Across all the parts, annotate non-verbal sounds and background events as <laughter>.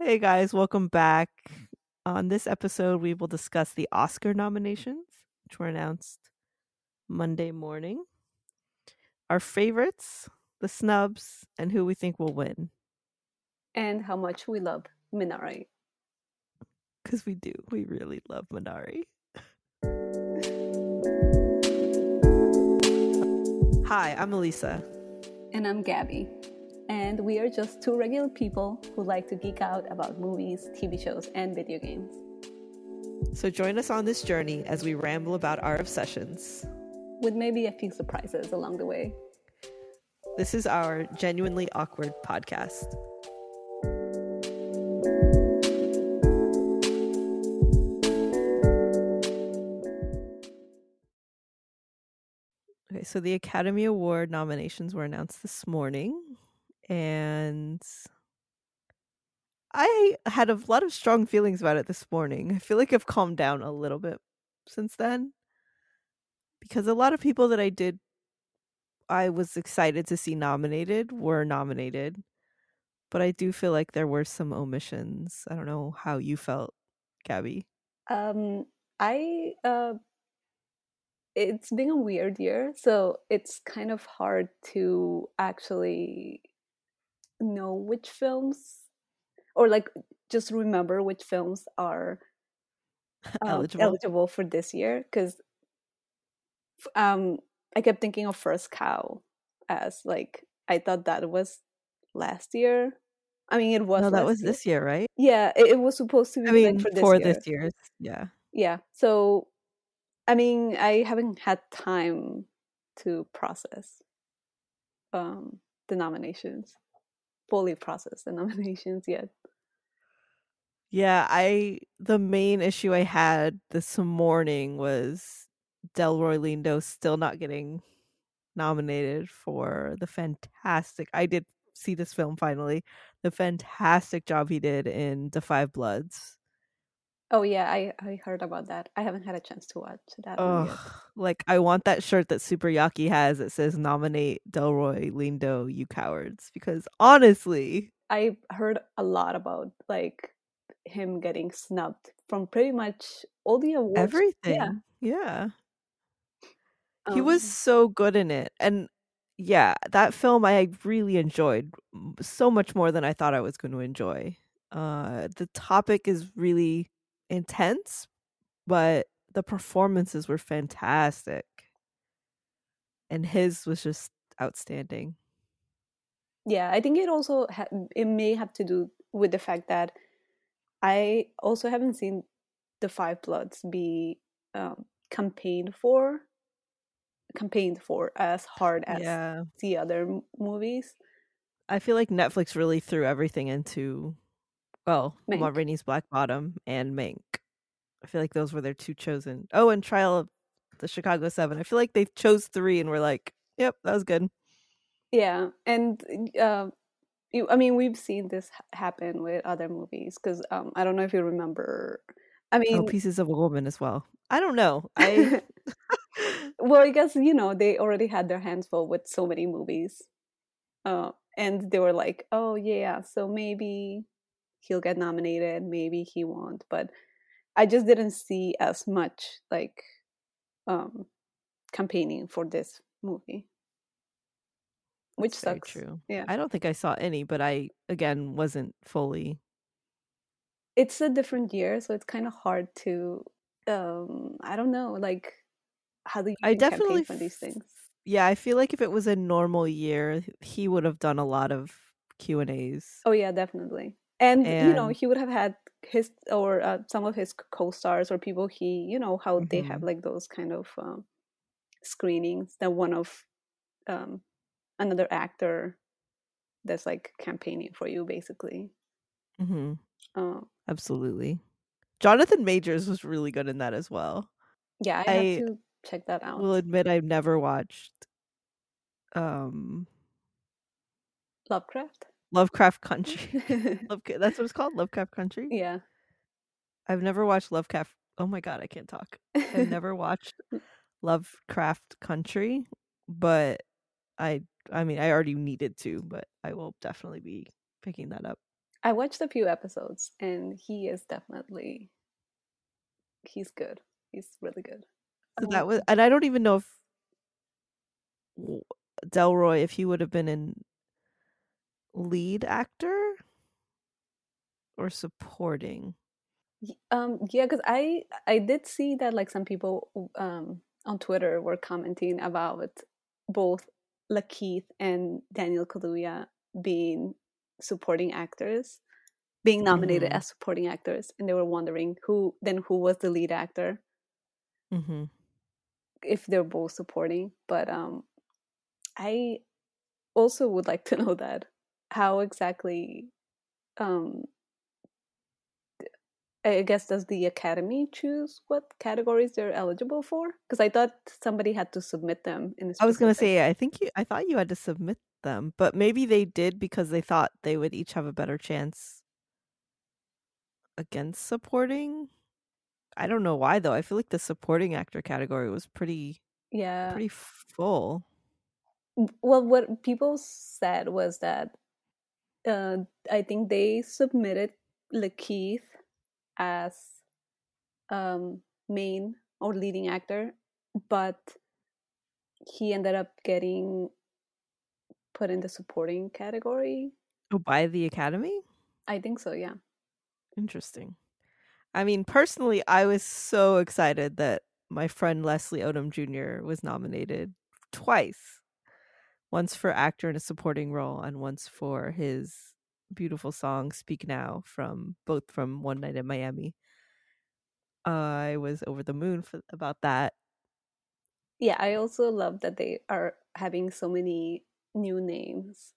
Hey guys, welcome back. On this episode, we will discuss the Oscar nominations, which were announced Monday morning, our favorites, the snubs, and who we think will win. And how much we love Minari. Because we do. We really love Minari. Hi, I'm Elisa. And I'm Gaby. And we are just two regular people who like to geek out about movies, TV shows, and video games. So join us on this journey as we ramble about our obsessions. With maybe a few surprises along the way. This is our Genuinely Awkward podcast. Okay, so the Academy Award nominations were announced this morning, and I had a lot of strong feelings about it this morning. I feel like I've calmed down a little bit since then because a lot of people that I did, I was excited to see nominated were nominated, but I do feel like there were some omissions. I don't know how you felt, Gaby. Um, I uh, it's been a weird year, so it's kind of hard to actually know which films or like just remember which films are um, eligible. eligible for this year because um I kept thinking of First Cow as like I thought that was last year. I mean, it was. No, that was year. this year, right? Yeah, it, it, was supposed to be. I mean, for this for year. this year's, yeah, yeah. So I mean, I haven't had time to process um, the nominations, fully processed the <laughs> nominations yet. Yeah, I the main issue I had this morning was Delroy Lindo still not getting nominated for the fantastic. I did see this film finally. The fantastic job he did in The 5 Bloods. Oh yeah, I I heard about that. I haven't had a chance to watch that. Oh, like I want that shirt that Super Yaki has that says "Nominate Delroy Lindo, you cowards." Because honestly, I heard a lot about like him getting snubbed from pretty much all the awards. Everything. Yeah. yeah. Um, he was um so good in it, and yeah, that film I really enjoyed so much more than I thought I was going to enjoy. Uh, the topic is really intense, but the performances were fantastic. And his was just outstanding. Yeah, I think it also ha- it may have to do with the fact that I also haven't seen the Five Bloods be um, campaigned for, campaigned for as hard as yeah. the other m- movies. I feel like Netflix really threw everything into well, Mank. Ma Rainey's Black Bottom and Mank. I feel like those were their two chosen. Oh, and Trial of the Chicago Seven. I feel like they chose three and were like, "Yep, that was good." Yeah, and uh, you, I mean, we've seen this happen with other movies because um, I don't know if you remember. I oh, mean, oh, Pieces of a Woman as well. I don't know. I <laughs> well, I guess you know they already had their hands full with so many movies, uh, and they were like, "Oh yeah, so maybe he'll get nominated, maybe he won't. But I just didn't see as much like um campaigning for this movie. Which That's sucks. true. Yeah. I don't think I saw any, but I again wasn't fully it's a different year, so it's kind of hard to um I don't know, like how do you I definitely for these things? Yeah, I feel like if it was a normal year, he would have done a lot of Q and A's. Oh yeah, definitely and, and, you know he would have had his or uh, some of his co-stars or people he you know how mm-hmm. they have mm-hmm. like those kind of um, screenings that one of um, another actor that's like campaigning for you basically mm-hmm. uh, absolutely jonathan majors was really good in that as well yeah i, I have to check that out I will admit i've never watched um lovecraft Lovecraft Country. <laughs> <laughs> Love, that's what it's called, Lovecraft Country. Yeah. I've never watched Lovecraft. Oh my god, I can't talk. I've <laughs> never watched Lovecraft Country, but I I mean, I already needed to, but I will definitely be picking that up. I watched a few episodes, and he is definitely he's good. He's really good. So that was, and I don't even know if Delroy, if he would have been in lead actor or supporting. Um, yeah, because I I did see that like some people um on Twitter were commenting about both Lakeith and Daniel Kaluuya being supporting actors, being nominated Mhm. as supporting actors, and they were wondering who then who was the lead actor Mm-hmm. if they're both supporting. But um, I also would like to know that how exactly um I guess does the academy choose what categories they're eligible for? Because I thought somebody had to submit them in. I was gonna say, I think you, I thought you had to submit them, but maybe they did because they thought they would each have a better chance against supporting. I don't know why though. I feel like the supporting actor category was pretty yeah. pretty full. Well, what people said was that uh, I think they submitted Lakeith as um, main or leading actor, but he ended up getting put in the supporting category. Oh, by the Academy? I think so, yeah. Interesting. I mean, personally, I was so excited that my friend Leslie Odom Jr. was nominated twice. Once for actor in a supporting role and once for his beautiful song Speak Now from both from One Night in Miami. I was over the moon for, about that. Yeah, I also love that they are having so many new names.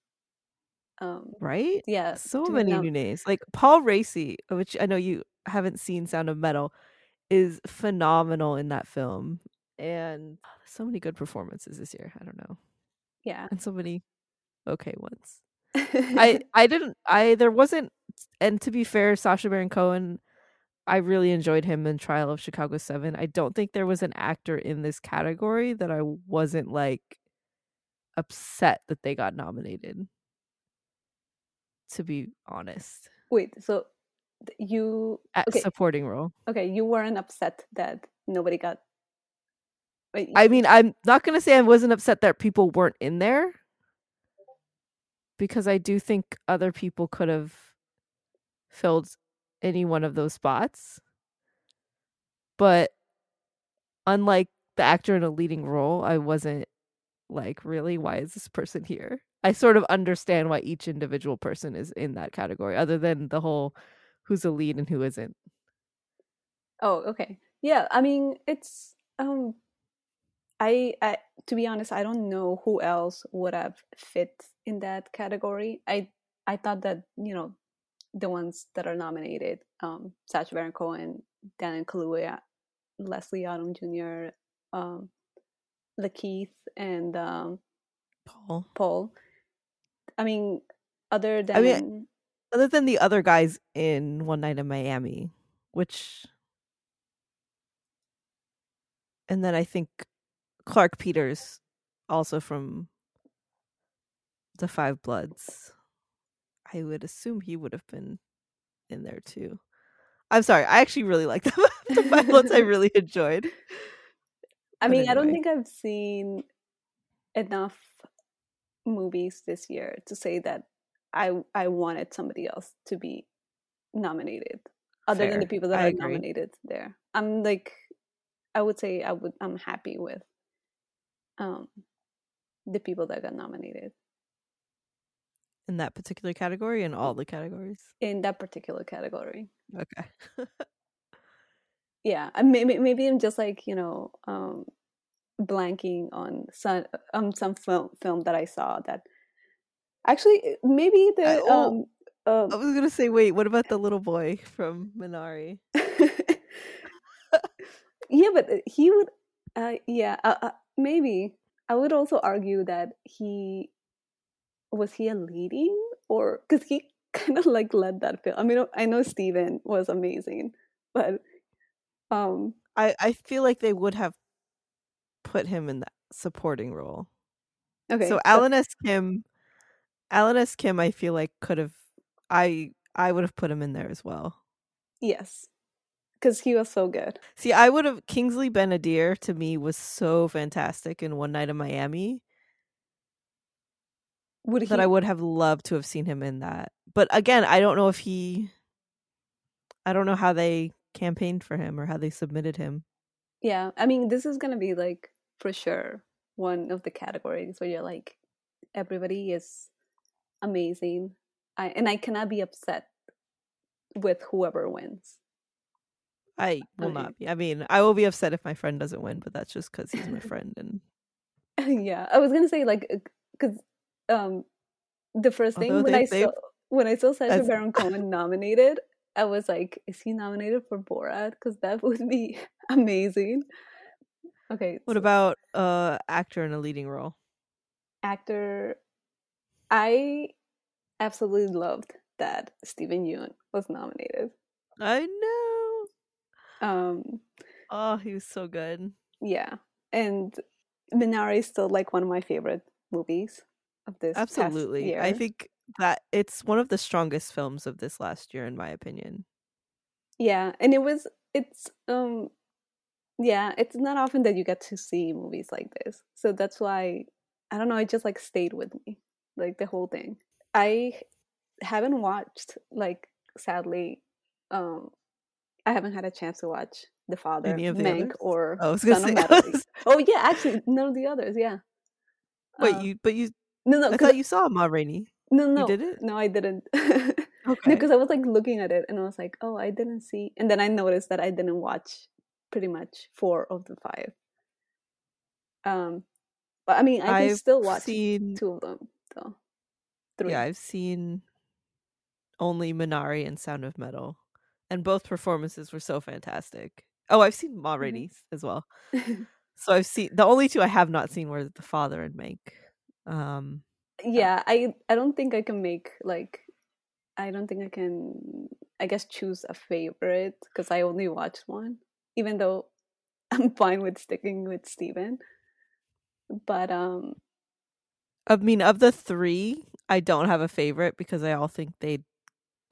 Um, Right? yeah, So many new names. Like Paul Raci, which I know you haven't seen Sound of Metal, is phenomenal in that film. And so many good performances this year. I don't know. Yeah. And so many okay ones. I <laughs> I didn't I there wasn't and to be fair, Sacha Baron Cohen, I really enjoyed him in Trial of Chicago 7. I don't think there was an actor in this category that I wasn't like upset that they got nominated. To be honest. Wait, so you okay? supporting role. Okay, you weren't upset that nobody got. I mean, I'm not going to say I wasn't upset that people weren't in there because I do think other people could have filled any one of those spots. But unlike the actor in a leading role, I wasn't like, really, why is this person here? I sort of understand why each individual person is in that category, other than the whole who's a lead and who isn't. Oh, okay. Yeah, I mean, it's um I I to be honest, I don't know who else would have fit in that category. I I thought that, you know, the ones that are nominated, um Sacha Baron Cohen, Daniel Kaluuya, Leslie Odom Jr., um Lakeith and um Paul. Paul. I mean, other than I mean, Other than the other guys in One Night in Miami, which and then I think Clarke Peters also from the Five Bloods. I would assume he would have been in there too. I'm sorry, I actually really like the, <laughs> the Five Bloods. I really <laughs> enjoyed. I But mean, I don't think I've seen enough movies this year to say that I I wanted somebody else to be nominated other than the people that I are agree. nominated there. I'm like I would say I would I'm happy with um the people that got nominated in that particular category in all the categories. in that particular category. Okay. Yeah, I maybe maybe I'm just like, you know, um blanking on some um some film film that I saw that actually maybe the I- oh, um um I was gonna say, wait, what about the little boy from Minari? <laughs> yeah, but uh, he would, uh, yeah, uh, uh, maybe. I would also argue that he was he a leading or because he <laughs> kind of like led that film. I mean, I know Steven was amazing, but um, I I feel like they would have put him in that supporting role. okay. So Alan S. Kim, Alan S. Kim, I feel like could have. I I would have put him in there as well. Yes, because he was so good. See, I would have Kingsley Ben-Adir to me was so fantastic in One Night in Miami. Would he? That I would have loved to have seen him in that. But again, I don't know if he I don't know how they campaigned for him or how they submitted him. Yeah, I mean, this is gonna be like for sure one of the categories where you're like, everybody is amazing, I and I cannot be upset with whoever wins. I will Okay. not be. I mean, I will be upset if my friend doesn't win, but that's just because he's my <laughs> friend. And yeah, I was gonna say like because um the first thing Although when they- I they- saw when I saw Sacha That's- Baron Cohen <laughs> nominated, I was like, is he nominated for Borat? Because that would be <laughs> amazing. Okay, what so about uh actor in a leading role? actor? I absolutely loved that Steven Yeun was nominated. I know. Um, Oh, he was so good. yeah, and Minari is still like one of my favorite movies of this. past Absolutely. I think that it's one of the strongest films of this last year, in my opinion. Yeah, and it was it's um yeah, it's not often that you get to see movies like this. So that's why I don't know, it just like stayed with me. Like the whole thing. I haven't watched like sadly um I haven't had a chance to watch The Father, Any of the Mank others? or Oh, I was gonna Son of <laughs> Metal. oh yeah, actually none of the others, yeah. Wait, Uh, you? But you? no no I thought you saw Ma Rainey. no no you did it? no I didn't. <laughs> Okay. because I was like looking at it and I was like, oh, I didn't see. And then I noticed that I didn't watch pretty much four of the five. Um, but I mean, I can I've still watch seen. two of them though. Three. Yeah, I've seen only Minari and Sound of Metal, and both performances were so fantastic. Oh, I've seen Ma Mm-hmm. Rainey's as well. <laughs> So I've seen the only two I have not seen were The Father and Mank. Um, yeah, I I don't think I can make like I don't think I can I guess choose a favorite because I only watched one, even though <laughs> I'm fine with sticking with Steven. But um I mean, of the three, I don't have a favorite because I all think they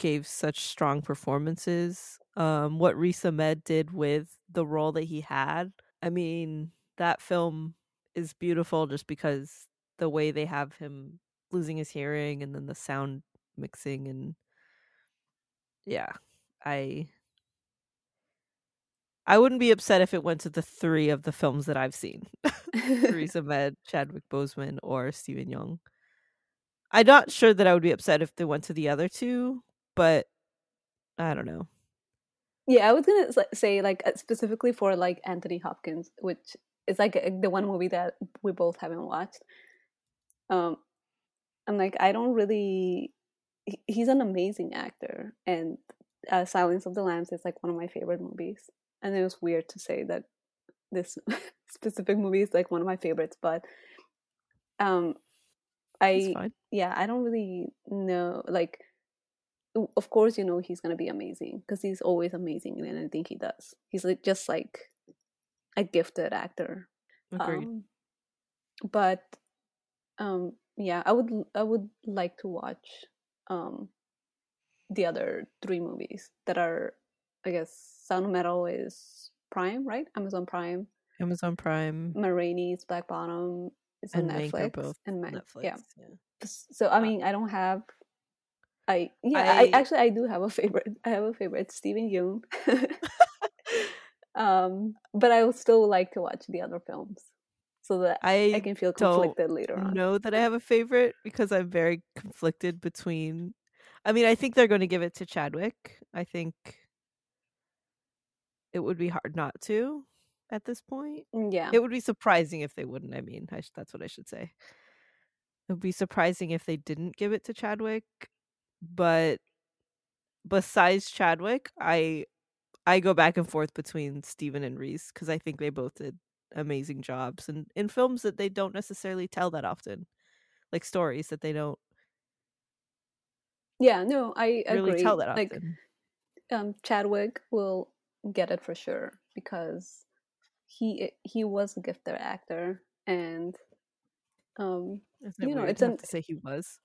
gave such strong performances. Um, what Riz Ahmed did with the role that he had, I mean, that film is beautiful just because the way they have him losing his hearing and then the sound mixing and yeah, I I wouldn't be upset if it went to the three of the films that I've seen. <laughs> <laughs> Riz Ahmed, Chadwick Boseman, or Steven Yeun. I'm not sure that I would be upset if they went to the other two, but I don't know. Yeah, I was gonna say like uh, specifically for like Anthony Hopkins, which is like the one movie that we both haven't watched. Um, I'm like I don't really. He's an amazing actor, and uh, Silence of the Lambs is like one of my favorite movies. And it was weird to say that this <laughs> specific movie is like one of my favorites, but um, I yeah, I don't really know. Like, of course, you know he's gonna be amazing because he's always amazing in anything he does. He's like just like a gifted actor. Agreed. Um, but um, yeah, I would I would like to watch um the other three movies that are, I guess, Sound of Metal is Prime, right? Amazon Prime. Amazon Prime Ma Rainey's Black Bottom is on and Netflix, and Mank, Netflix. yeah. yeah. So I Uh, mean, I don't have. I yeah, I, I- actually I do have a favorite. I have a favorite, Steven Yeun. <laughs> um, but I would still like to watch the other films so that I, I can feel conflicted later on. know that I have a favorite because I'm very conflicted between. I mean, I think they're going to give it to Chadwick. I think it would be hard not to at this point. Mm, Yeah, It would be surprising if they wouldn't. I mean, I sh- that's what I should say. It would be surprising if they didn't give it to Chadwick, but besides Chadwick, I I go back and forth between Steven and Riz because I think they both did amazing jobs and in films that they don't necessarily tell that often, like stories that they don't yeah. No, I really agree. tell that like often. um, Chadwick will get it for sure because he he was a gifted actor and um you know, it's an- to say he was.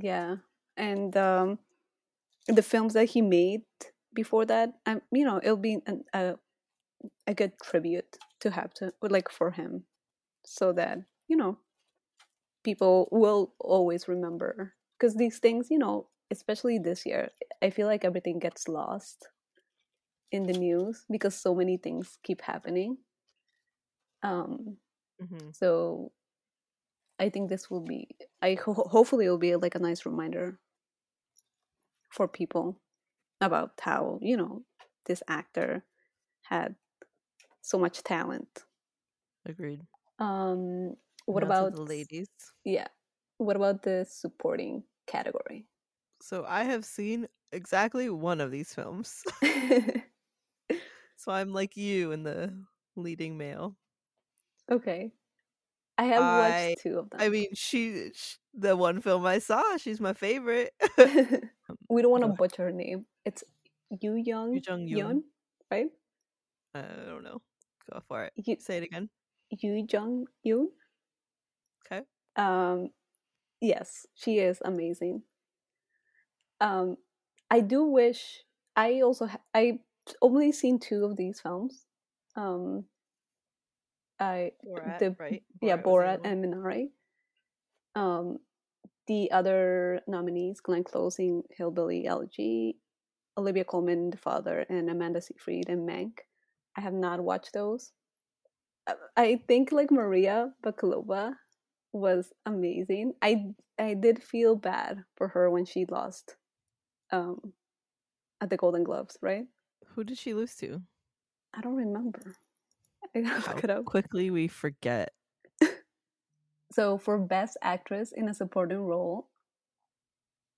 yeah and um the films that he made before that. Um, you know, it'll be an, a a good tribute to have to like for him, so that you know people will always remember because these things, you know, especially this year, I feel like everything gets lost in the news because so many things keep happening. Um, Mm-hmm. so I think this will be. I ho- hopefully it'll be like a nice reminder for people about how you know this actor had so much talent. Agreed. Um, what about the ladies? Yeah. What about the supporting category? So I have seen exactly one of these films. <laughs> <laughs> so I'm like you in the leading male. okay. I have I- watched two of them. I mean, she, sh the one film I saw, she's my favorite. <laughs> <laughs> we don't want to butcher her name. It's Yu Young Yoo Jung Yoon. Yoon, right? I don't know. Go for it. Yu, Say it again. Yu Jung Yoon. Okay. Um, yes, she is amazing. Um, I do wish I also ha- I only seen two of these films. Um, I Borat, the- right? yeah, was Borat and Minari. Um, the other nominees: Glenn Close in Hillbilly Elegy, Olivia Colman, The Father, and Amanda Seyfried and Mank. I have not watched those. I- I think like Maria Bakalova was amazing. I I did feel bad for her when she lost um at the Golden Globes, right? Who did she lose to? I don't remember. <laughs> I gotta How look it up. quickly we forget. <laughs> So for best actress in a supporting role,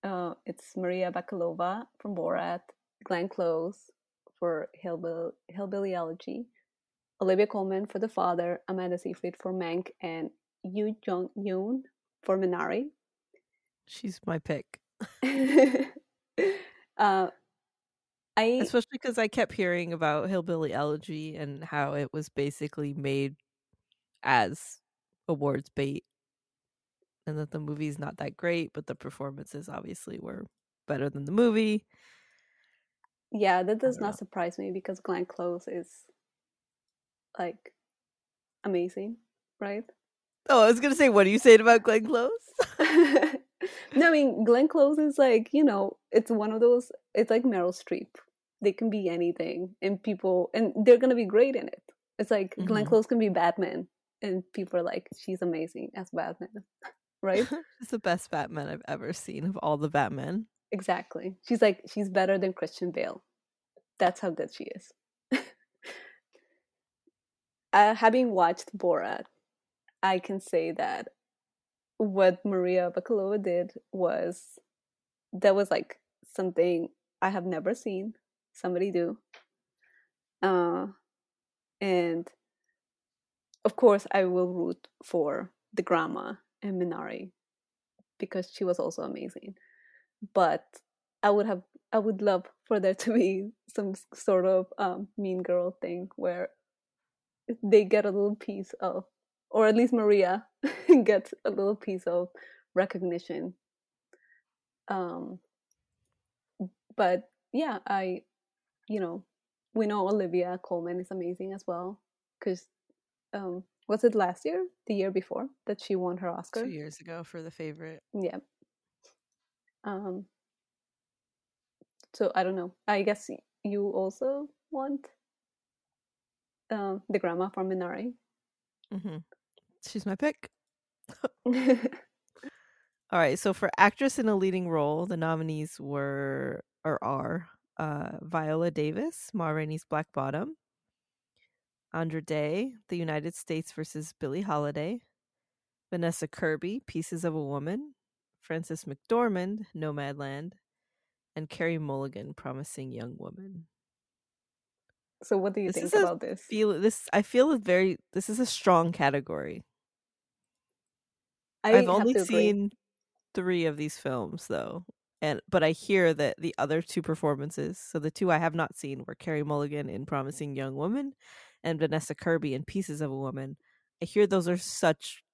uh, it's Maria Bakalova from Borat, Glenn Close for Hillbill- Hillbilly Elegy, Olivia Colman for The Father, Amanda Seyfried for Mank, and Yu Jung Yoon for Minari. She's my pick. <laughs> uh, I Especially because I kept hearing about Hillbilly Elegy and how it was basically made as awards bait. And that the movie's not that great, but the performances obviously were better than the movie. yeah, that does not know. surprise me because Glenn Close is like amazing, right? Oh, I was gonna say, what are you saying about Glenn Close? <laughs> no, I mean Glenn Close is like you know it's one of those. It's like Meryl Streep. They can be anything, and people and they're gonna be great in it. It's like Glenn Mhm. Close can be Batman, and people are like, she's amazing as Batman, <laughs> right? <laughs> She's the best Batman I've ever seen of all the Batmen. exactly. She's like she's better than Christian Bale. That's how good she is. <laughs> uh, having watched Borat, I can say that what Maria Bakalova did was that was like something I have never seen somebody do. Uh, and of course, I will root for the grandma and Minari because she was also amazing. But I would have, I would love for there to be some sort of um, mean girl thing where they get a little piece of, or at least Maria <laughs> gets a little piece of recognition. Um, but yeah, I, you know, we know Olivia Colman is amazing as well because, um, was it last year, the year before that she won her Oscar? Two years ago for the favorite. Yeah. Um. So I don't know. I guess you also want um the grandma from Minari. hmm She's my pick. <laughs> <laughs> All right, so for actress in a leading role, the nominees were or are uh, Viola Davis, Ma Rainey's Black Bottom, Andra Day, The United States versus Billie Holiday, Vanessa Kirby, Pieces of a Woman, Frances McDormand, Nomadland, and Carey Mulligan, Promising Young Woman. so what do you This think about this? Feel this? I feel very. This is a strong category. I I've only seen three of these films though. And but I hear that the other two performances, so the two I have not seen were Carey Mulligan in Promising Young Woman and Vanessa Kirby in Pieces of a Woman. I hear those are such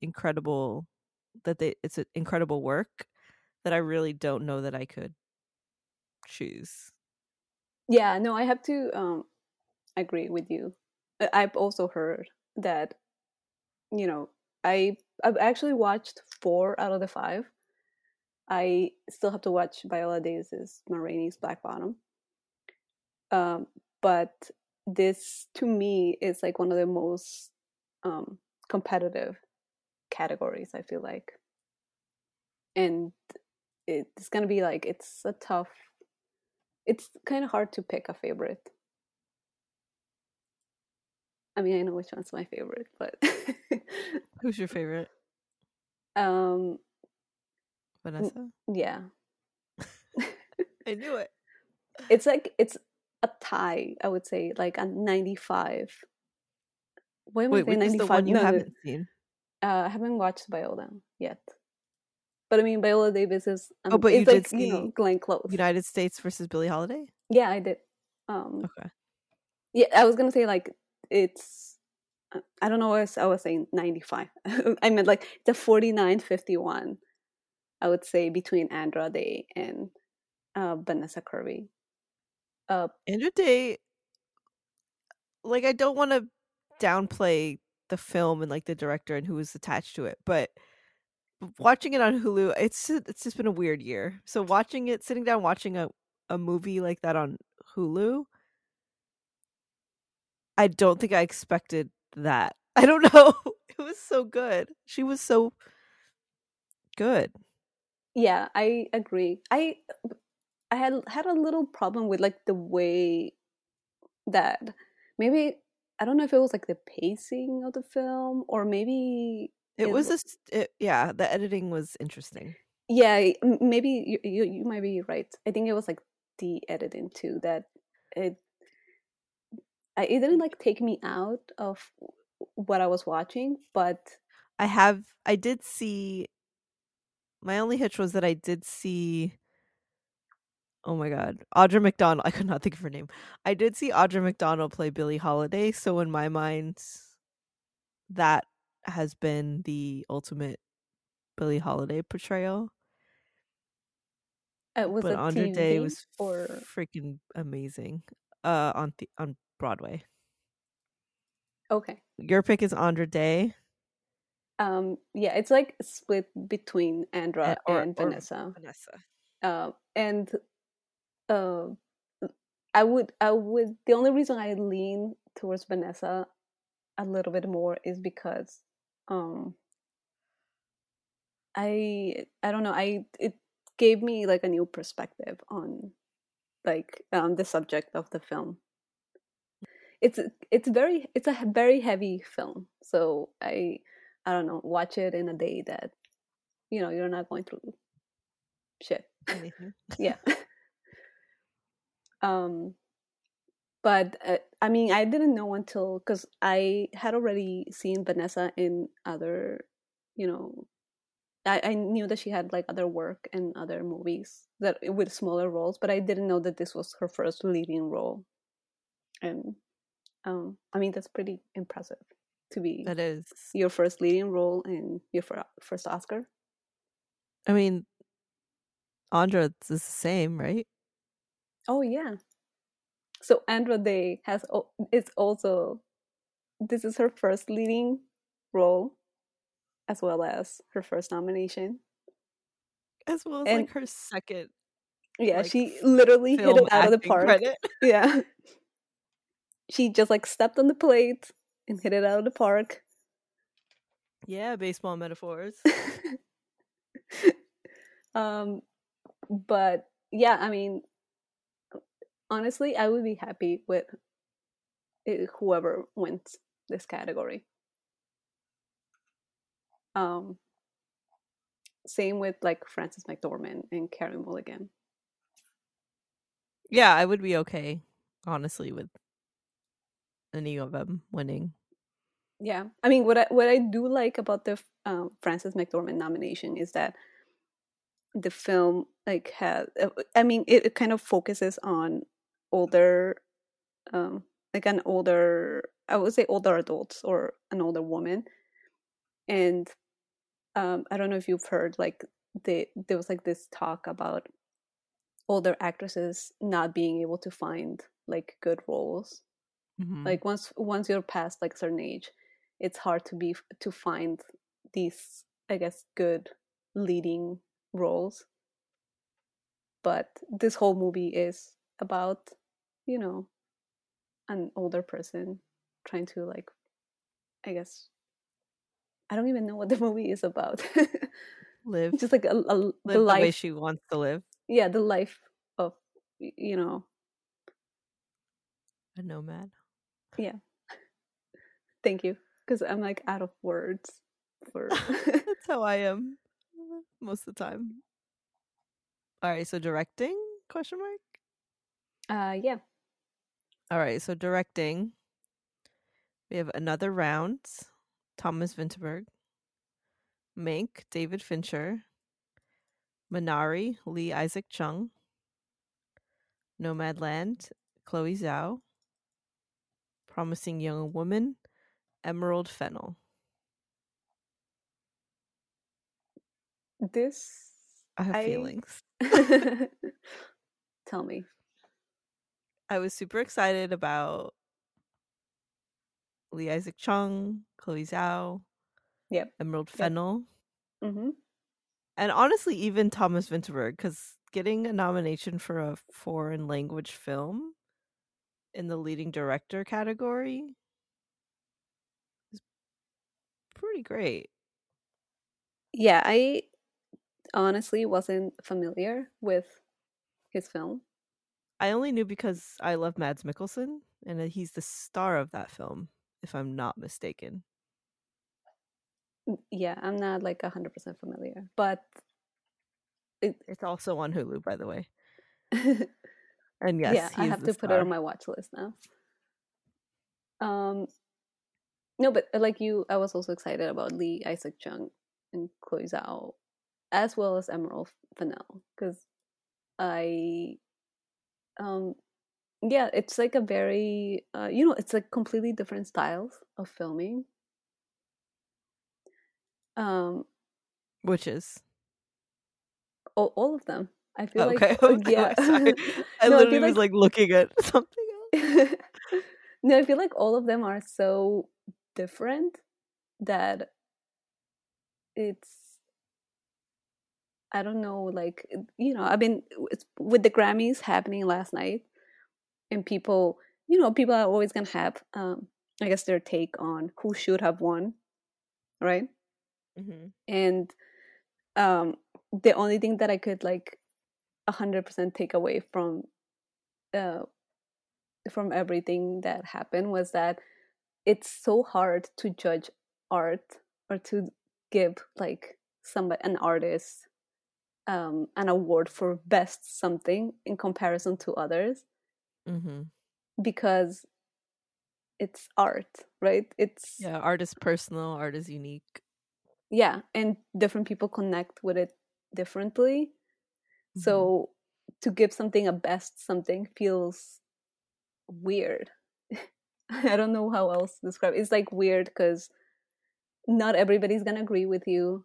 incredible that they it's an incredible work that I really don't know that I could choose. Yeah, no, I have to um agree with you. I've also heard that you know, I I've actually watched 4 out of the 5. I still have to watch Viola Davis's Ma Rainey's Black Bottom. Um but this to me is like one of the most um competitive categories i feel like and it's gonna be like it's a tough it's kind of hard to pick a favorite i mean i know which one's my favorite but who's your favorite <laughs> um vanessa yeah <laughs> i knew it it's like it's a tie i would say like a 95 why am Wait, I saying 95 the one you no, haven't seen uh, I haven't watched Viola yet. But I mean, Viola Davis is. Um, oh, but you like, did see you know, Glenn Close. United States versus Billie Holiday. Yeah, I did. Um, okay. Yeah, I was gonna say like it's. I don't know what I was, saying ninety five. <laughs> I meant like the forty nine fifty one. I would say between Andra Day and uh, Vanessa Kirby. Uh, Andra Day. Like I don't want to downplay the film and like the director and who was attached to it. But watching it on Hulu, it's it's just been a weird year. So watching it, sitting down watching a a movie like that on Hulu, I don't think I expected that. <laughs> I don't know. It was so good. She was so good. Yeah, I agree. I I had had a little problem with like the way that maybe I don't know if it was like the pacing of the film or maybe it, it was just it, yeah, the editing was interesting. Yeah, maybe you, you you might be right. I think it was like the editing too that it it didn't like take me out of what I was watching, but I have I did see my only hitch was that I did see Oh my god. Audra McDonald. <laughs> I could not think of her name. I did see Audra McDonald play Billie Holiday, so in my mind that has been the ultimate Billie Holiday portrayal. Uh, was but Andra TV Day was or... freaking amazing. Uh on the on Broadway. Okay. Your pick is Andra Day. Um yeah, it's like split between Andra and, or, and Vanessa. Vanessa. Uh, and uh, I would I would the only reason I lean towards Vanessa a little bit more is because um I I don't know I it gave me like a new perspective on like um the subject of the film. It's it's very it's a very heavy film, so I I don't know watch it in a day that you know you're not going through shit. <laughs> yeah. <laughs> Um, but uh, I mean, I didn't know until because I had already seen Vanessa in other, you know, I, I knew that she had like other work and other movies that with smaller roles, but I didn't know that this was her first leading role. And um, I mean, that's pretty impressive to be. That is your first leading role in your first Oscar. I mean, Andra is the same, right? Oh yeah. So Andra Day has is also this is her first leading role as well as her first nomination. As well as and, like her second. Yeah, like, she literally hit it out of the park. Credit. Yeah. <laughs> <laughs> she just like stepped on the plate and hit it out of the park. Yeah, baseball metaphors. <laughs> um but yeah, I mean honestly, I would be happy with whoever wins this category. Um, same with like Frances McDormand and Karen Mulligan. Yeah, I would be okay, honestly, with any of them winning. Yeah, I mean, what I what I do like about the um, Frances McDormand nomination is that the film like has. Uh, I mean, it, it kind of focuses on older um like an older i would say older adults or an older woman and um i don't know if you've heard like they there was like this talk about older actresses not being able to find like good roles. Mhm. Like once once you're past like a certain age, it's hard to be to find these I guess good leading roles. But this whole movie is about, you know, an older person trying to like I guess I don't even know what the <laughs> movie is about. live Just like a, a live the the way life she wants to live. yeah, the life of you know, A nomad. Thank you because I'm like out of words for <laughs> That's how I am most of the time. All right, so directing? Question mark. uh yeah. All right, so directing. We have another round. Thomas Vinterberg. Mank, David Fincher. Minari, Lee Isaac Chung. Nomadland, Chloe Zhao. Promising Young Woman, Emerald Fennell. This I have I- feelings. <laughs> tell me. I was super excited about Lee Isaac Chung, Chloe Zhao, Yep. Emerald Fennell, hmm and honestly, even Thomas Vinterberg, because getting a nomination for a foreign language film in the leading director category is pretty great. Yeah, I honestly wasn't familiar with his film. I only knew because I love Mads Mikkelsen, and he's the star of that film, if I'm not mistaken. Mm, yeah, I'm not like 100% familiar, but it, It's also on Hulu, by the way. <laughs> And yes, yeah, I have to put it on my watch list now. Um, no, but uh, like you, I was also excited about Lee Isaac Chung and Chloe Zhao, as well as Emerald Fennell, because I, um, yeah, it's like a very, uh, you know, it's like completely different styles of filming. Um, Which is all, all of them. I feel okay. like, okay, <laughs> yeah. sorry. <laughs> I No, literally feel was like looking at <laughs> something else. no, I feel like all of them are so different that it's I don't know, like you know, I mean, it's, with the Grammys happening last night, and people, you know, people are always gonna have, um, I guess, their take on who should have won, right? hmm and um the only thing that i could like 100% takeaway from uh from everything that happened was that it's so hard to judge art or to give like somebody an artist um an award for best something in comparison to others hmm because it's art right it's Yeah, art is personal. Art is unique. yeah and different people connect with it differently Mhm. so to give something a best something feels weird <laughs> i don't know how else to describe it. it's like weird because not everybody's gonna agree with you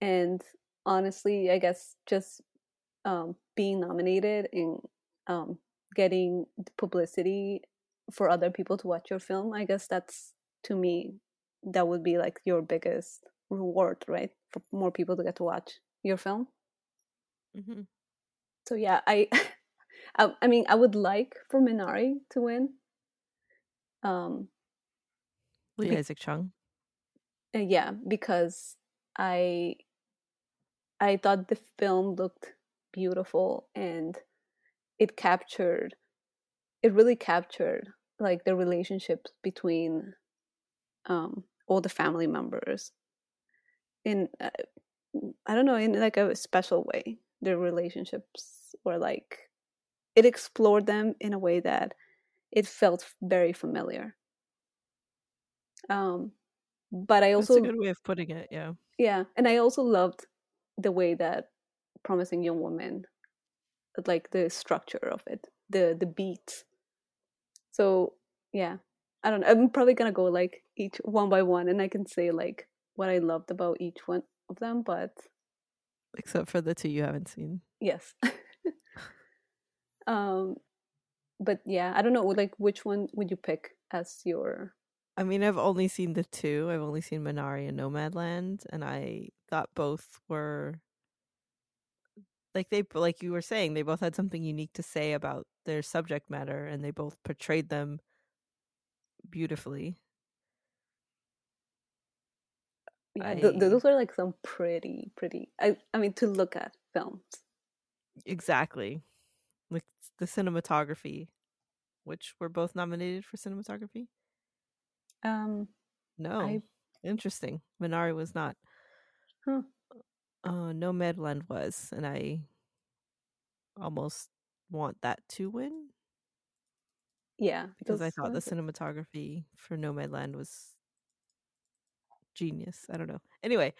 and honestly i guess just um, being nominated and um, getting publicity for other people to watch your film i guess that's to me that would be like your biggest reward right for more people to get to watch your film Mhm. so yeah i <laughs> I, I mean i would like for minari to win um Lee Be- Isaac Chung. uh, yeah because i i thought the film looked beautiful and it captured it really captured like the relationships between um all the family members in uh, i don't know in like a special way their relationships were like it explored them in a way that it felt very familiar um but i also That's a good way of putting it. Yeah. yeah and i also loved the way that promising young woman like the structure of it the the beats so yeah i don't know i'm probably gonna go like each one by one and i can say like what i loved about each one of them but Except for the two you haven't seen. yes <laughs> um, but yeah, I don't know. Like, which one would you pick as your? I mean, I've only seen the two. I've only seen Minari and Nomadland, and I thought both were like they like you were saying they both had something unique to say about their subject matter, and they both portrayed them beautifully. Yeah, th- I- those are like some pretty, pretty. I, I mean, to look at films. Exactly. Like the cinematography, which were both nominated for cinematography. Um, No. I- Interesting. Minari was not. Huh. Uh Nomadland was, and I almost want that to win yeah, because I thought the cinematography for Nomadland was genius. I don't know. Anyway,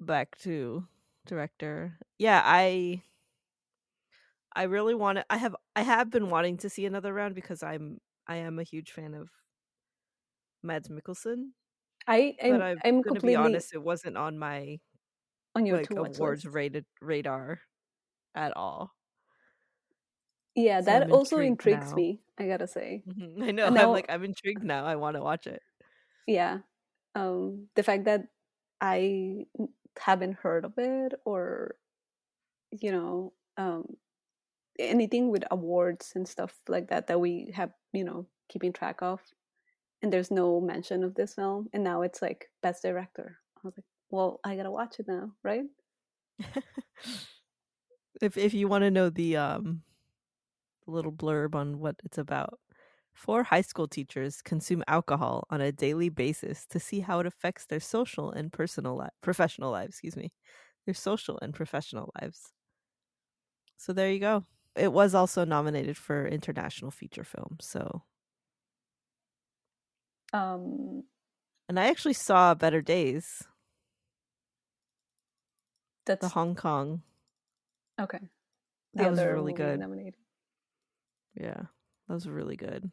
back to director. Yeah, I I really want to I have I have been wanting to see another round because I'm I am a huge fan of Mads Mikkelsen, I am. but I'm, I'm going to be honest, it wasn't on my on your like awards rated radar at all. Yeah, so that also intrigues now. me. I gotta say. Mhm. I know. And I'm now- like I'm intrigued now. I want to watch it. Yeah, um, the fact that I haven't heard of it or, you know, um, anything with awards and stuff like that that we have, you know, keeping track of, and there's no mention of this film, and now it's like best director. I was like, well, I gotta watch it now, right? <laughs> if if you want to know the um little blurb on what it's about. Four high school teachers consume alcohol on a daily basis to see how it affects their social and personal li- professional lives, excuse me. Their social and professional lives. So there you go. It was also nominated for international feature film. So Um, and I actually saw Better Days, that's the Hong Kong. okay. That was really good. Nominated. Yeah, that was really good.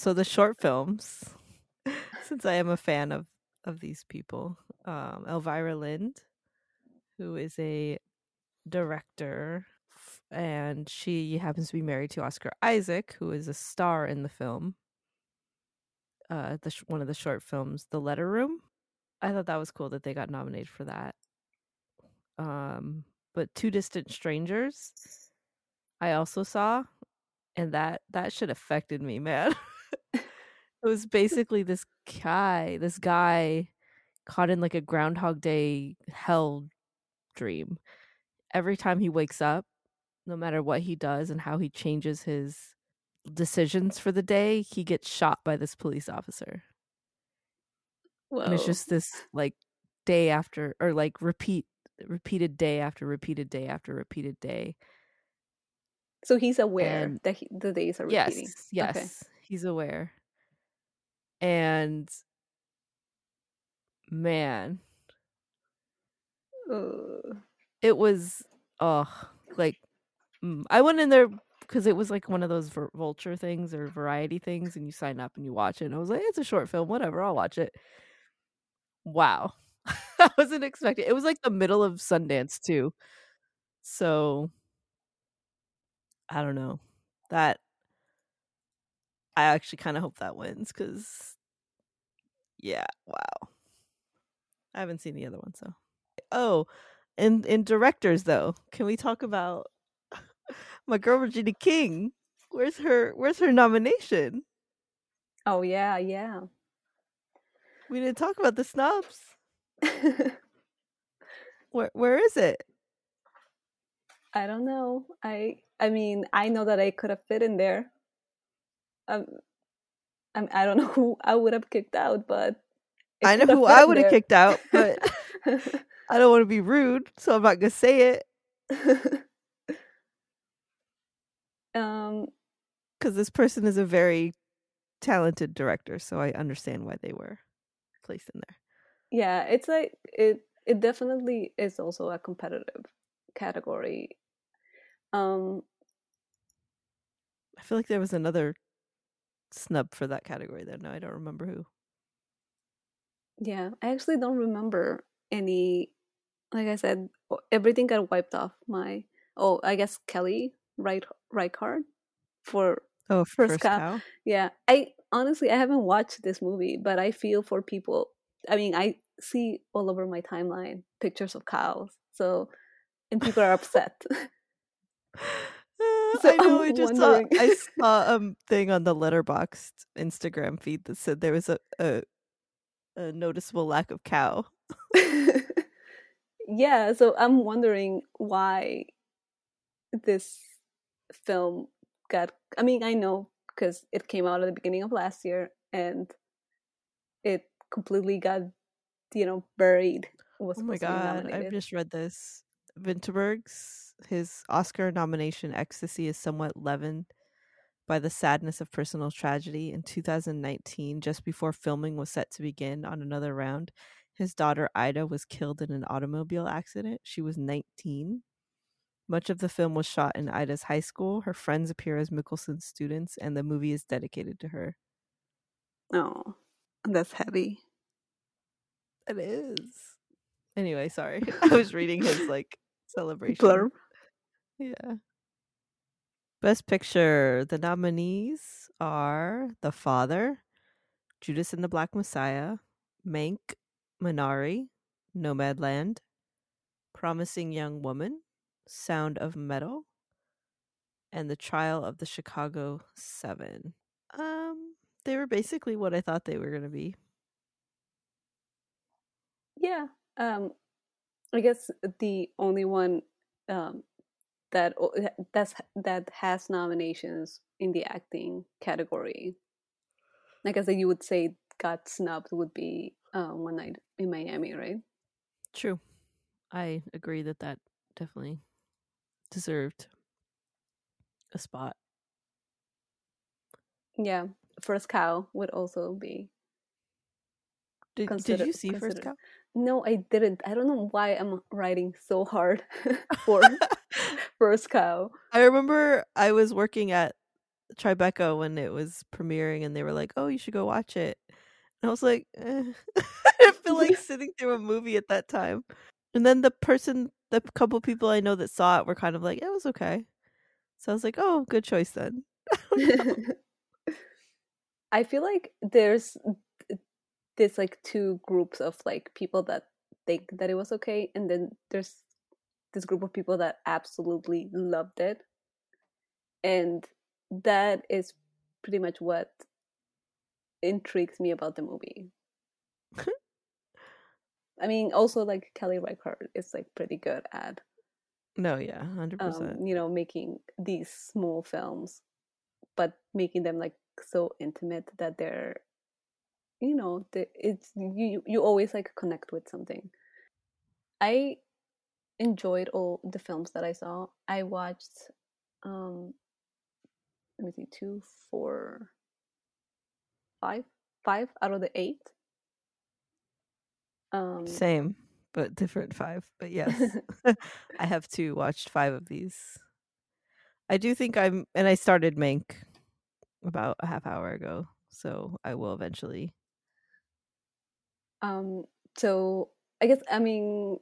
So the short films, <laughs> since I am a fan of of these people, um, Elvira Lind, who is a director, and she happens to be married to Oscar Isaac, who is a star in the film. Uh, the sh- one of the short films, The Letter Room. I thought that was cool that they got nominated for that. Um, but Two Distant Strangers, I also saw, and that that shit affected me, man. <laughs> it was basically this guy, this guy caught in like a Groundhog Day hell dream. Every time he wakes up, no matter what he does and how he changes his decisions for the day, he gets shot by this police officer. And it's just this like day after or like repeat repeated day after repeated day after repeated day. so he's aware and- that he, the days are Yes, repeating. yes, Okay. he's aware. And man, Ugh. it was oh like mm, I went in there because it was like one of those vulture things or variety things, and you sign up and you watch it. And I was like, it's a short film, whatever, I'll watch it. Wow, <laughs> I wasn't expecting. It was like the middle of Sundance too, so I don't know that. I actually kind of hope that wins because, yeah, wow. I haven't seen the other one, so. Oh, and in directors though, can we talk about <laughs> my girl Regina King? Where's her Where's her nomination? Oh yeah, yeah. We didn't talk about the snubs. <laughs> Where Where is it? I don't know. I I mean, I know that I could have fit in there. Um, I'm, I don't <laughs> know who I would have kicked out, but I know who I would have kicked out, but <laughs> I don't want to be rude, so I'm not gonna say it <laughs> um, because this person is a very talented director, so I understand why they were placed in there. yeah, it's like it. It definitely is also a competitive category. Um, I feel like there was another snub for that category though. No, I don't remember who. yeah, I actually don't remember any like I said, everything got wiped off my. Oh, I guess Kelly right Reichardt for oh First first, Cow. cow. Yeah, I honestly I haven't watched this movie, but I feel for people. I mean, I see all over my timeline pictures of cows, so and people are upset. <laughs> <laughs> So I know. I I'm just saw. I <laughs> saw a um, thing on the Letterboxd Instagram feed that said there was a, a a noticeable lack of cow. <laughs> yeah, so I'm wondering why this film got. I mean, I know because it came out at the beginning of last year and it completely got, you know, buried. Oh my supposed to be god! I've just read this. Vinterberg's his Oscar nomination ecstasy is somewhat leavened by the sadness of personal tragedy. In 2019, just before filming was set to begin on another round, his daughter Ida was killed in an automobile accident. She was 19. Much of the film was shot in Ida's high school. Her friends appear as Mikkelsen's students, and the movie is dedicated to her. Oh, that's heavy. It is. Anyway, sorry. <laughs> <laughs> I was reading his like celebration. Blurb. Yeah. Best Picture. The nominees are The Father, Judas and the Black Messiah, Mank, Minari, Nomadland, Promising Young Woman, Sound of Metal, and The Trial of the Chicago Seven. Um, they were basically what I thought they were going to be. Yeah. Um, I guess the only one um, that that's that has nominations in the acting category, Like I that you would say got snubbed would be uh, One Night in Miami, right? True. I agree that that definitely deserved a spot. Yeah. First Cow would also be. Did, did you see First Cow? No, I didn't. I don't know why I'm writing so hard <laughs> for First Cow. I remember I was working at Tribeca when it was premiering, and they were like, "Oh, you should go watch it." And I was like, eh. <laughs> "I didn't feel like <laughs> sitting through a movie at that time." And then the person, the couple people I know that saw it, were kind of like, "It was okay." So I was like, "Oh, good choice then." <laughs> I feel like there's there's like two groups of like people that think that it was okay, and then there's this group of people that absolutely loved it, and that is pretty much what intrigues me about the movie. <laughs> I mean, also like Kelly Reichardt is like pretty good at No, yeah, hundred percent. um, you know making these small films but making them like so intimate that they're you know the, it's you you always like connect with something i enjoyed all the films that i saw i watched um let me see two four five five out of the eight um Same, but different five. But yes, <laughs> <laughs> I have two watched five of these. I do think I'm, and I started Mank about a half hour ago, so I will eventually. Um, so I guess I mean,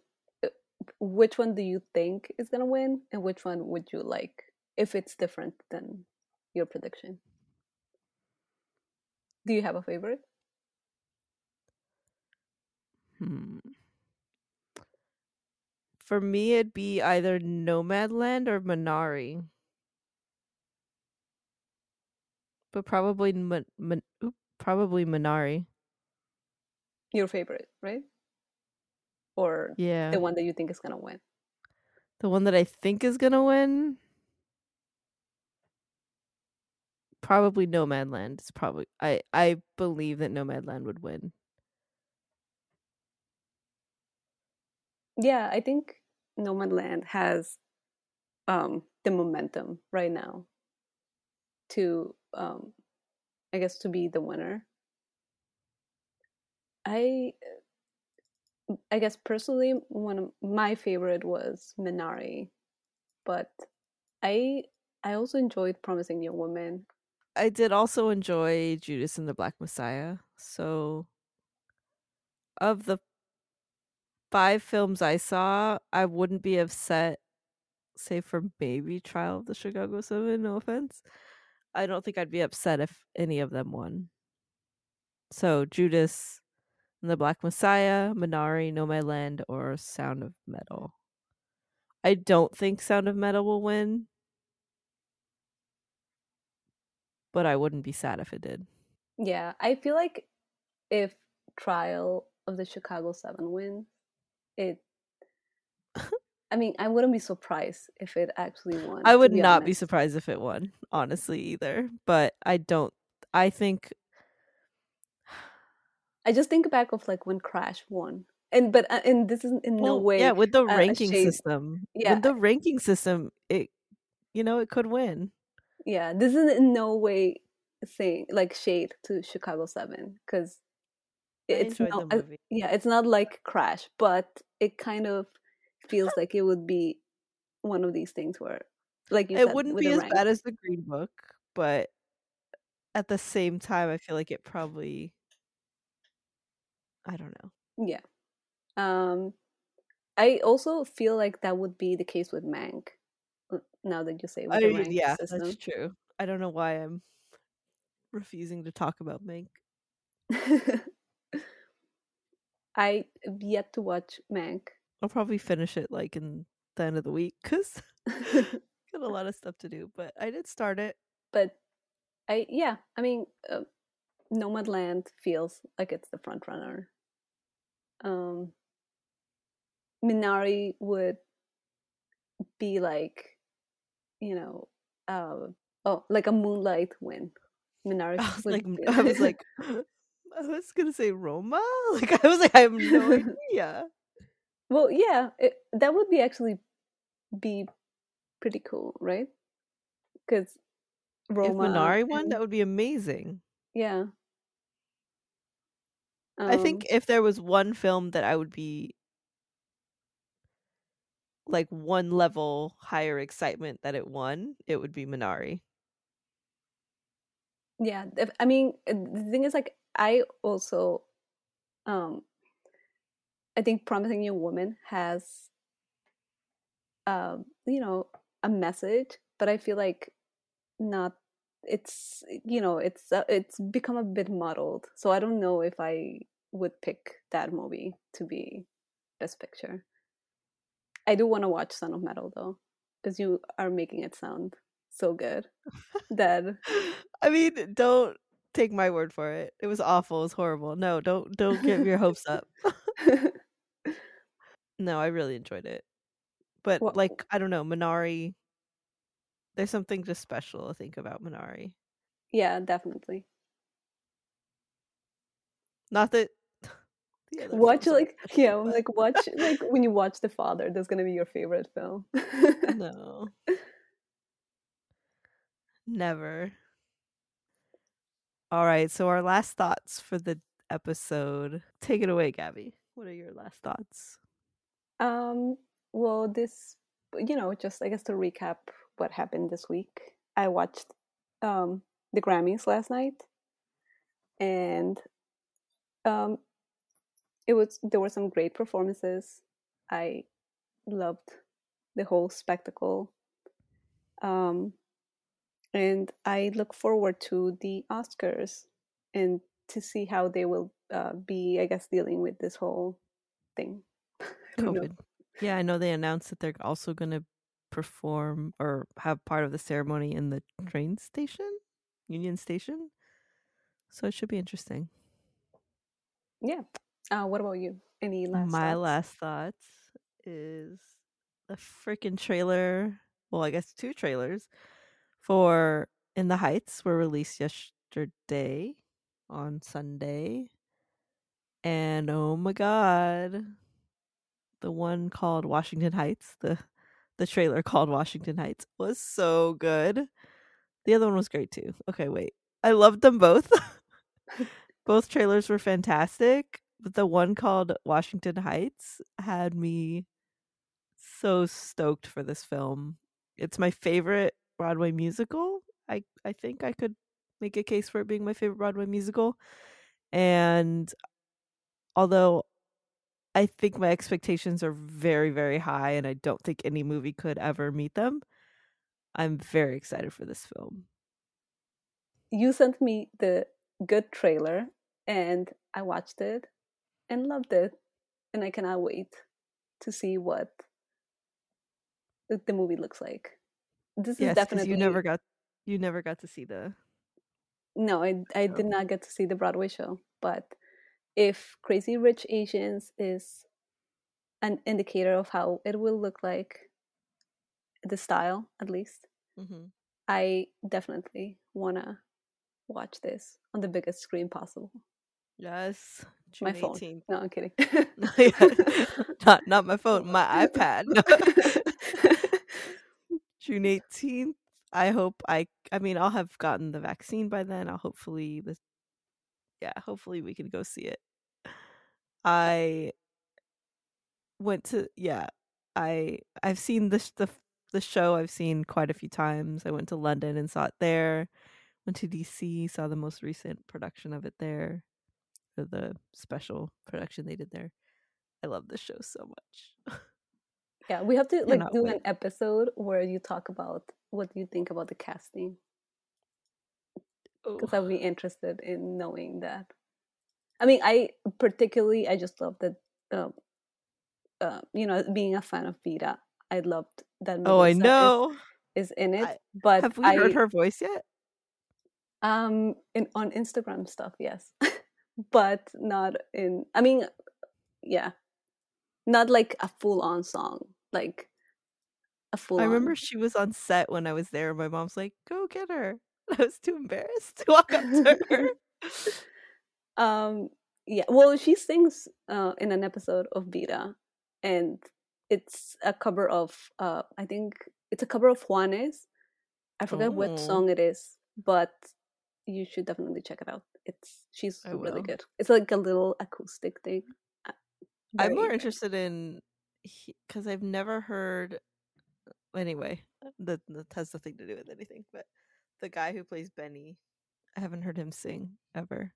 which one do you think is gonna win, and which one would you like if it's different than your prediction? Do you have a favorite? Hmm. For me, it'd be either Nomadland or Minari, but probably Min- oop, probably Minari. Your favorite, right? Or Yeah, the one that you think is gonna win? the one that I think is gonna win. Probably Nomadland. It's probably I I believe that Nomadland would win. Yeah, I think Nomadland has um the momentum right now to um I guess to be the winner. I I guess personally one of my favorite was Minari, but I I also enjoyed Promising Young Woman. I did also enjoy Judas and the Black Messiah. So of the five films I saw, I wouldn't be upset, say for maybe Trial of the Chicago Seven. No offense, I don't think I'd be upset if any of them won. So Judas the Black Messiah, Minari, Nomadland, or Sound of Metal. I don't think Sound of Metal will win, but I wouldn't be sad if it did. Yeah, I feel like if Trial of the Chicago Seven wins, it. I mean, I wouldn't be surprised if it actually won. I would be not honest. be surprised if it won, honestly, either. But I don't. I think I just think back of like when Crash won, and but uh, and this is in no way. yeah, with the a ranking system, Yeah. with the ranking system, it you know it could win. Yeah, this is in no way saying like shade to Chicago Seven because it's not. uh, yeah, it's not like Crash, but it kind of feels like it would be one of these things where, like you it said, wouldn't be as rank. bad as the Green Book, but at the same time, I feel like it probably. I don't know. Yeah. Um, I also feel like that would be the case with Mank. Now that you say with I yeah, system. that's true. I don't know why I'm refusing to talk about Mank. <laughs> I have yet to watch Mank. I'll probably finish it like in the end of the week because <laughs> <laughs> got a lot of stuff to do. But I did start it. but I yeah, I mean, uh, Nomadland feels like it's the front runner. Um, Minari would be like, you know, uh, oh, like a Moonlight win. <laughs> Minari I was like, I was like, <laughs> I was gonna say Roma. <laughs> Like I was like, I have no idea. well, yeah, it, that would be actually be pretty cool, right? Because if Roma, Minari won, and- that would be amazing. yeah. I think Um, if there was one film that I would be like one level higher excitement that it won, it would be Minari. yeah if- i mean uh, the thing is like i also um i think promising young woman has um you know a message but i feel like not it's you know it's uh, it's become a bit muddled so i don't know if i would pick that movie to be best picture i do want to watch sound of metal though because you are making it sound so good <laughs> that I mean, don't take my word for it. It was awful. It was horrible. No, don't don't get your hopes up. <laughs> No, I really enjoyed it. But Wha- like, I don't know, Minari. There's something just special, I think, about Minari. yeah definitely Not that <laughs> the other watch like special, <laughs> yeah but- like watch like when you watch the father that's gonna be your favorite film no. Never. All right, so our last thoughts for the episode. Take it away, Gaby. What are your last thoughts? um well this you know just i guess to recap what happened this week i watched um the grammys last night and um it was there were some great performances i loved the whole spectacle um and i look forward to the oscars and to see how they will uh, be i guess dealing with this whole thing <laughs> don't know. COVID. Yeah, I know they announced that they're also going to perform or have part of the ceremony in the train station, Union Station. So it should be interesting. yeah uh, what about you any last My thoughts? last thoughts is the freaking trailer. Well, I guess two trailers for In the Heights were released yesterday on Sunday. And oh my god, the one called Washington Heights, the the trailer called Washington Heights was so good. The other one was great too. Okay, wait. I loved them both. <laughs> both trailers were fantastic, but the one called Washington Heights had me so stoked for this film. It's my favorite Broadway musical. I I think I could make a case for it being my favorite Broadway musical. And although I think my expectations are very, very high, and I don't think any movie could ever meet them. I'm very excited for this film. You sent me the good trailer, and I watched it and loved it, and I cannot wait to see what the movie looks like. This yes, is definitely you never got you never got to see the no, I I did not get to see the Broadway show, but if Crazy Rich Asians is an indicator of how it will look like, the style at least, mm-hmm. I definitely wanna watch this on the biggest screen possible. Yes, June my phone. No, I'm kidding. <laughs> <laughs> not not my phone, my iPad. <laughs> June 18th. I hope I I mean I'll have gotten the vaccine by then. I'll hopefully this yeah, hopefully we can go see it. I went to yeah, I I've seen this the the show I've seen quite a few times. I went to London and saw it there. Went to DC, saw the most recent production of it there. The special production they did there. I love this show so much. <laughs> Yeah, we have to like do an episode where you talk about what you think about the casting. Oh. Because I'd be interested in knowing that. I mean, I particularly I just love that. Um, uh, you know, being a fan of Vida, I loved that. Oh, I know is, is in it. I, but have we I, heard her voice yet? Um, in on Instagram stuff, yes, <laughs> but not in. I mean, yeah, not like a full on song like a full. I remember she was on set when I was there. My mom's like, "Go get her." <laughs> I was too embarrassed to walk up to <laughs> her. Um. Yeah. Well, she sings uh, in an episode of Vida, and it's a cover of. Uh, I think it's a cover of Juanes. I forget oh. what song it is, but you should definitely check it out. It's she's I really will. good. It's like a little acoustic thing. Uh, very I'm more interested in because I've never heard. Anyway, that that has nothing to do with anything. But the guy who plays Benny, I haven't heard him sing ever.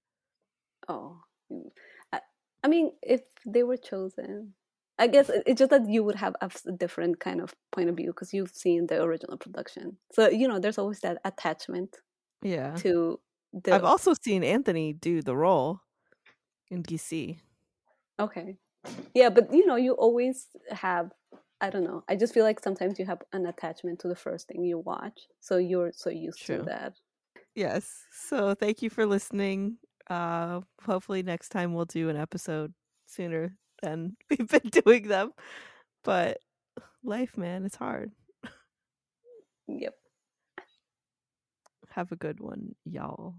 Oh, mm, I, I mean, if they were chosen, I guess it's just that you would have a different kind of point of view because you've seen the original production. So you know, there's always that attachment. Yeah. To the. I've also seen Anthony do the role in DC. Okay yeah but you know you always have i don't know i just feel like sometimes you have an attachment to the first thing you watch so you're so used True. to that yes so thank you for listening uh hopefully next time we'll do an episode sooner than <laughs> we've been doing them. But life man it's hard. Yep. Have a good one y'all